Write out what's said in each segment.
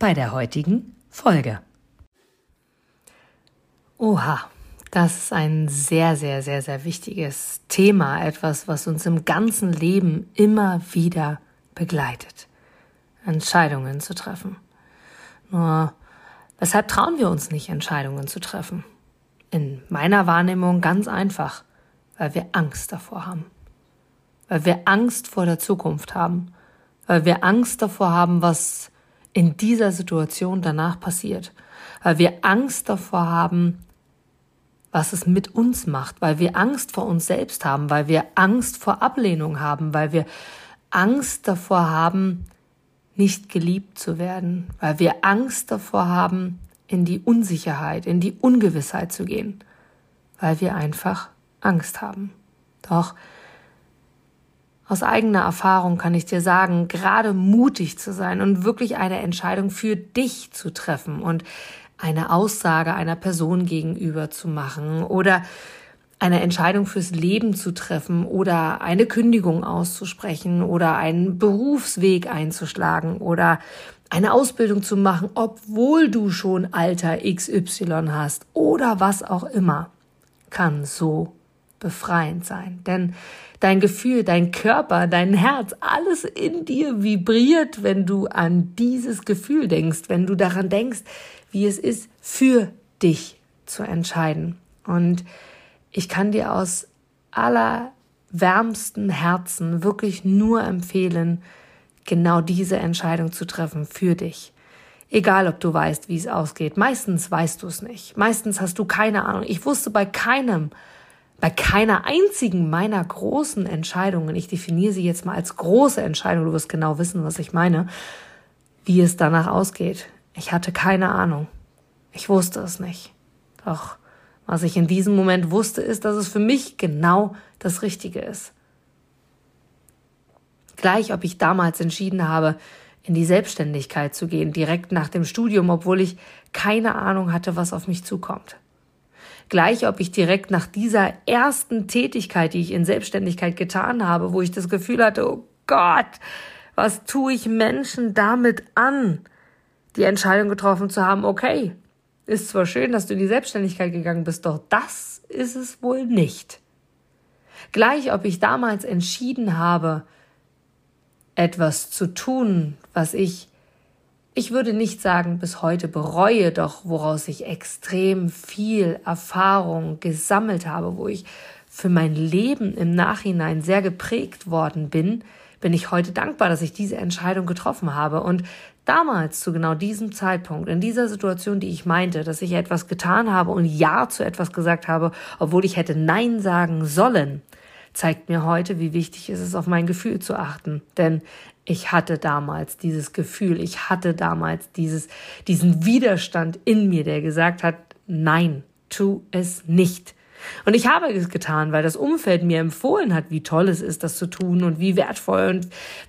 bei der heutigen Folge. Oha, das ist ein sehr, sehr, sehr, sehr wichtiges Thema, etwas, was uns im ganzen Leben immer wieder begleitet. Entscheidungen zu treffen. Nur, weshalb trauen wir uns nicht, Entscheidungen zu treffen? In meiner Wahrnehmung ganz einfach, weil wir Angst davor haben. Weil wir Angst vor der Zukunft haben. Weil wir Angst davor haben, was in dieser Situation danach passiert. Weil wir Angst davor haben, was es mit uns macht, weil wir Angst vor uns selbst haben, weil wir Angst vor Ablehnung haben, weil wir Angst davor haben, nicht geliebt zu werden, weil wir Angst davor haben, in die Unsicherheit, in die Ungewissheit zu gehen, weil wir einfach Angst haben. Doch aus eigener Erfahrung kann ich dir sagen, gerade mutig zu sein und wirklich eine Entscheidung für dich zu treffen und eine Aussage einer Person gegenüber zu machen oder eine Entscheidung fürs Leben zu treffen oder eine Kündigung auszusprechen oder einen Berufsweg einzuschlagen oder eine Ausbildung zu machen, obwohl du schon Alter XY hast oder was auch immer, kann so befreiend sein. Denn dein Gefühl, dein Körper, dein Herz, alles in dir vibriert, wenn du an dieses Gefühl denkst, wenn du daran denkst, wie es ist, für dich zu entscheiden. Und ich kann dir aus allerwärmstem Herzen wirklich nur empfehlen, genau diese Entscheidung zu treffen für dich. Egal, ob du weißt, wie es ausgeht. Meistens weißt du es nicht. Meistens hast du keine Ahnung. Ich wusste bei keinem bei keiner einzigen meiner großen Entscheidungen, ich definiere sie jetzt mal als große Entscheidung, du wirst genau wissen, was ich meine, wie es danach ausgeht. Ich hatte keine Ahnung. Ich wusste es nicht. Doch was ich in diesem Moment wusste, ist, dass es für mich genau das Richtige ist. Gleich, ob ich damals entschieden habe, in die Selbstständigkeit zu gehen, direkt nach dem Studium, obwohl ich keine Ahnung hatte, was auf mich zukommt. Gleich, ob ich direkt nach dieser ersten Tätigkeit, die ich in Selbstständigkeit getan habe, wo ich das Gefühl hatte, oh Gott, was tue ich Menschen damit an? Die Entscheidung getroffen zu haben, okay, ist zwar schön, dass du in die Selbstständigkeit gegangen bist, doch das ist es wohl nicht. Gleich, ob ich damals entschieden habe, etwas zu tun, was ich ich würde nicht sagen, bis heute bereue, doch woraus ich extrem viel Erfahrung gesammelt habe, wo ich für mein Leben im Nachhinein sehr geprägt worden bin, bin ich heute dankbar, dass ich diese Entscheidung getroffen habe. Und damals, zu genau diesem Zeitpunkt, in dieser Situation, die ich meinte, dass ich etwas getan habe und Ja zu etwas gesagt habe, obwohl ich hätte Nein sagen sollen, zeigt mir heute, wie wichtig es ist, auf mein Gefühl zu achten. Denn ich hatte damals dieses Gefühl, ich hatte damals dieses, diesen Widerstand in mir, der gesagt hat, nein, tu es nicht. Und ich habe es getan, weil das Umfeld mir empfohlen hat, wie toll es ist, das zu tun und wie wertvoll und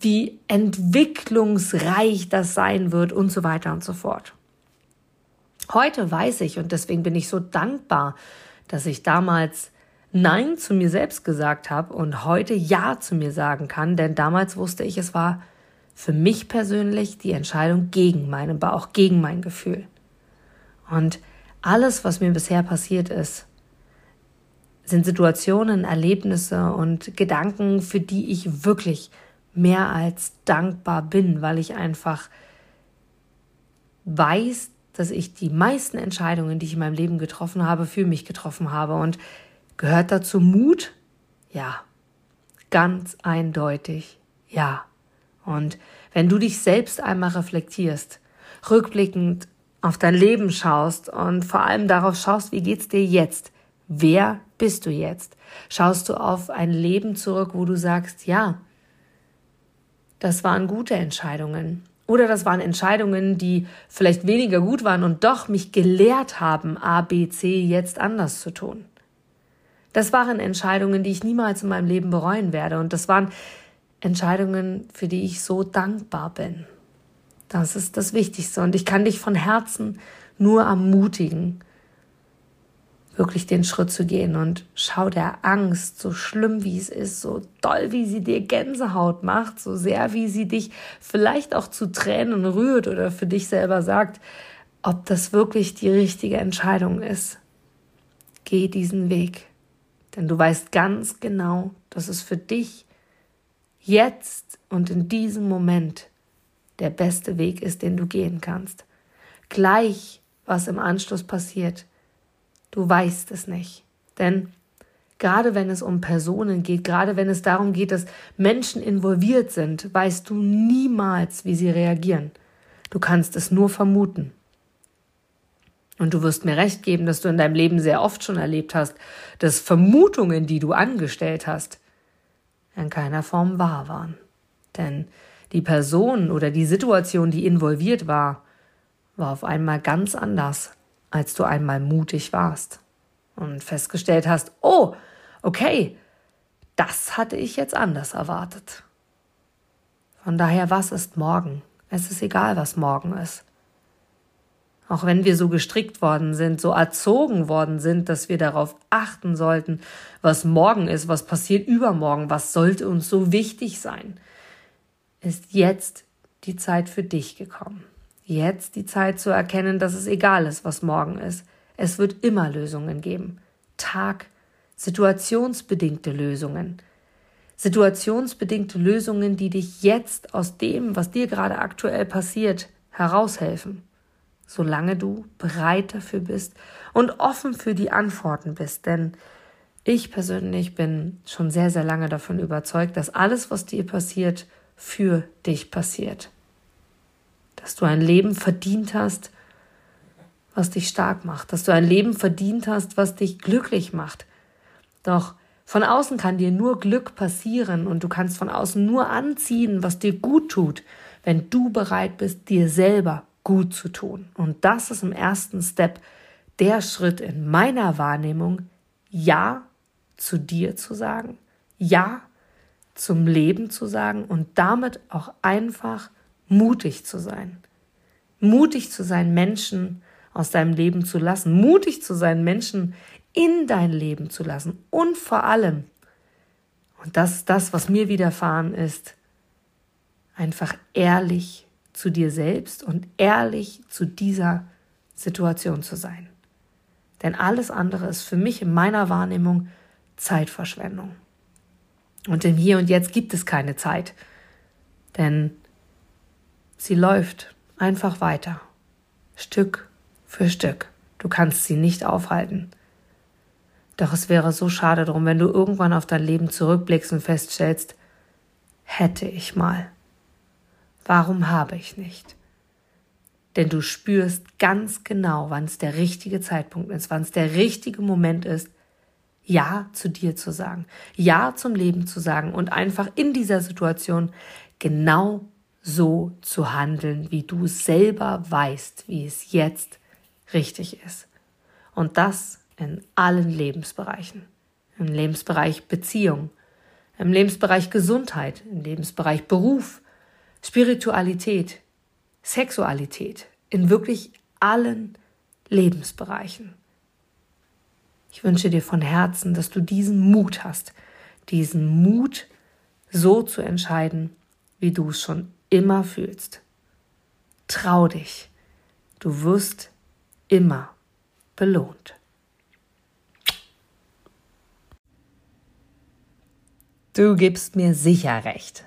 wie entwicklungsreich das sein wird und so weiter und so fort. Heute weiß ich und deswegen bin ich so dankbar, dass ich damals Nein zu mir selbst gesagt habe und heute Ja zu mir sagen kann, denn damals wusste ich, es war für mich persönlich die Entscheidung gegen meinen Bauch, gegen mein Gefühl. Und alles, was mir bisher passiert ist, sind Situationen, Erlebnisse und Gedanken, für die ich wirklich mehr als dankbar bin, weil ich einfach weiß, dass ich die meisten Entscheidungen, die ich in meinem Leben getroffen habe, für mich getroffen habe. Und Gehört dazu Mut? Ja. Ganz eindeutig ja. Und wenn du dich selbst einmal reflektierst, rückblickend auf dein Leben schaust und vor allem darauf schaust, wie geht's dir jetzt? Wer bist du jetzt? Schaust du auf ein Leben zurück, wo du sagst, ja, das waren gute Entscheidungen. Oder das waren Entscheidungen, die vielleicht weniger gut waren und doch mich gelehrt haben, A, B, C jetzt anders zu tun. Das waren Entscheidungen, die ich niemals in meinem Leben bereuen werde. Und das waren Entscheidungen, für die ich so dankbar bin. Das ist das Wichtigste. Und ich kann dich von Herzen nur ermutigen, wirklich den Schritt zu gehen und schau der Angst, so schlimm wie es ist, so doll wie sie dir Gänsehaut macht, so sehr wie sie dich vielleicht auch zu Tränen rührt oder für dich selber sagt, ob das wirklich die richtige Entscheidung ist. Geh diesen Weg, denn du weißt ganz genau, dass es für dich jetzt und in diesem Moment der beste Weg ist, den du gehen kannst. Gleich, was im Anschluss passiert, du weißt es nicht. Denn gerade wenn es um Personen geht, gerade wenn es darum geht, dass Menschen involviert sind, weißt du niemals, wie sie reagieren. Du kannst es nur vermuten. Und du wirst mir recht geben, dass du in deinem Leben sehr oft schon erlebt hast, dass Vermutungen, die du angestellt hast, in keiner Form wahr waren. Denn die Person oder die Situation, die involviert war, war auf einmal ganz anders, als du einmal mutig warst und festgestellt hast, oh, okay, das hatte ich jetzt anders erwartet. Von daher, was ist morgen? Es ist egal, was morgen ist. Auch wenn wir so gestrickt worden sind, so erzogen worden sind, dass wir darauf achten sollten, was morgen ist, was passiert übermorgen, was sollte uns so wichtig sein ist jetzt die Zeit für dich gekommen. Jetzt die Zeit zu erkennen, dass es egal ist, was morgen ist. Es wird immer Lösungen geben. Tag, situationsbedingte Lösungen. Situationsbedingte Lösungen, die dich jetzt aus dem, was dir gerade aktuell passiert, heraushelfen. Solange du bereit dafür bist und offen für die Antworten bist. Denn ich persönlich bin schon sehr, sehr lange davon überzeugt, dass alles, was dir passiert, für dich passiert. Dass du ein Leben verdient hast, was dich stark macht, dass du ein Leben verdient hast, was dich glücklich macht. Doch von außen kann dir nur Glück passieren und du kannst von außen nur anziehen, was dir gut tut, wenn du bereit bist, dir selber gut zu tun. Und das ist im ersten Step der Schritt in meiner Wahrnehmung, Ja zu dir zu sagen, Ja zum Leben zu sagen und damit auch einfach mutig zu sein. Mutig zu sein, Menschen aus deinem Leben zu lassen. Mutig zu sein, Menschen in dein Leben zu lassen. Und vor allem, und das ist das, was mir widerfahren ist, einfach ehrlich zu dir selbst und ehrlich zu dieser Situation zu sein. Denn alles andere ist für mich in meiner Wahrnehmung Zeitverschwendung. Und im Hier und Jetzt gibt es keine Zeit, denn sie läuft einfach weiter, Stück für Stück. Du kannst sie nicht aufhalten. Doch es wäre so schade drum, wenn du irgendwann auf dein Leben zurückblickst und feststellst, hätte ich mal. Warum habe ich nicht? Denn du spürst ganz genau, wann es der richtige Zeitpunkt ist, wann es der richtige Moment ist, ja zu dir zu sagen, Ja zum Leben zu sagen und einfach in dieser Situation genau so zu handeln, wie du selber weißt, wie es jetzt richtig ist. Und das in allen Lebensbereichen. Im Lebensbereich Beziehung, im Lebensbereich Gesundheit, im Lebensbereich Beruf, Spiritualität, Sexualität, in wirklich allen Lebensbereichen. Ich wünsche dir von Herzen, dass du diesen Mut hast, diesen Mut, so zu entscheiden, wie du es schon immer fühlst. Trau dich. Du wirst immer belohnt. Du gibst mir sicher recht,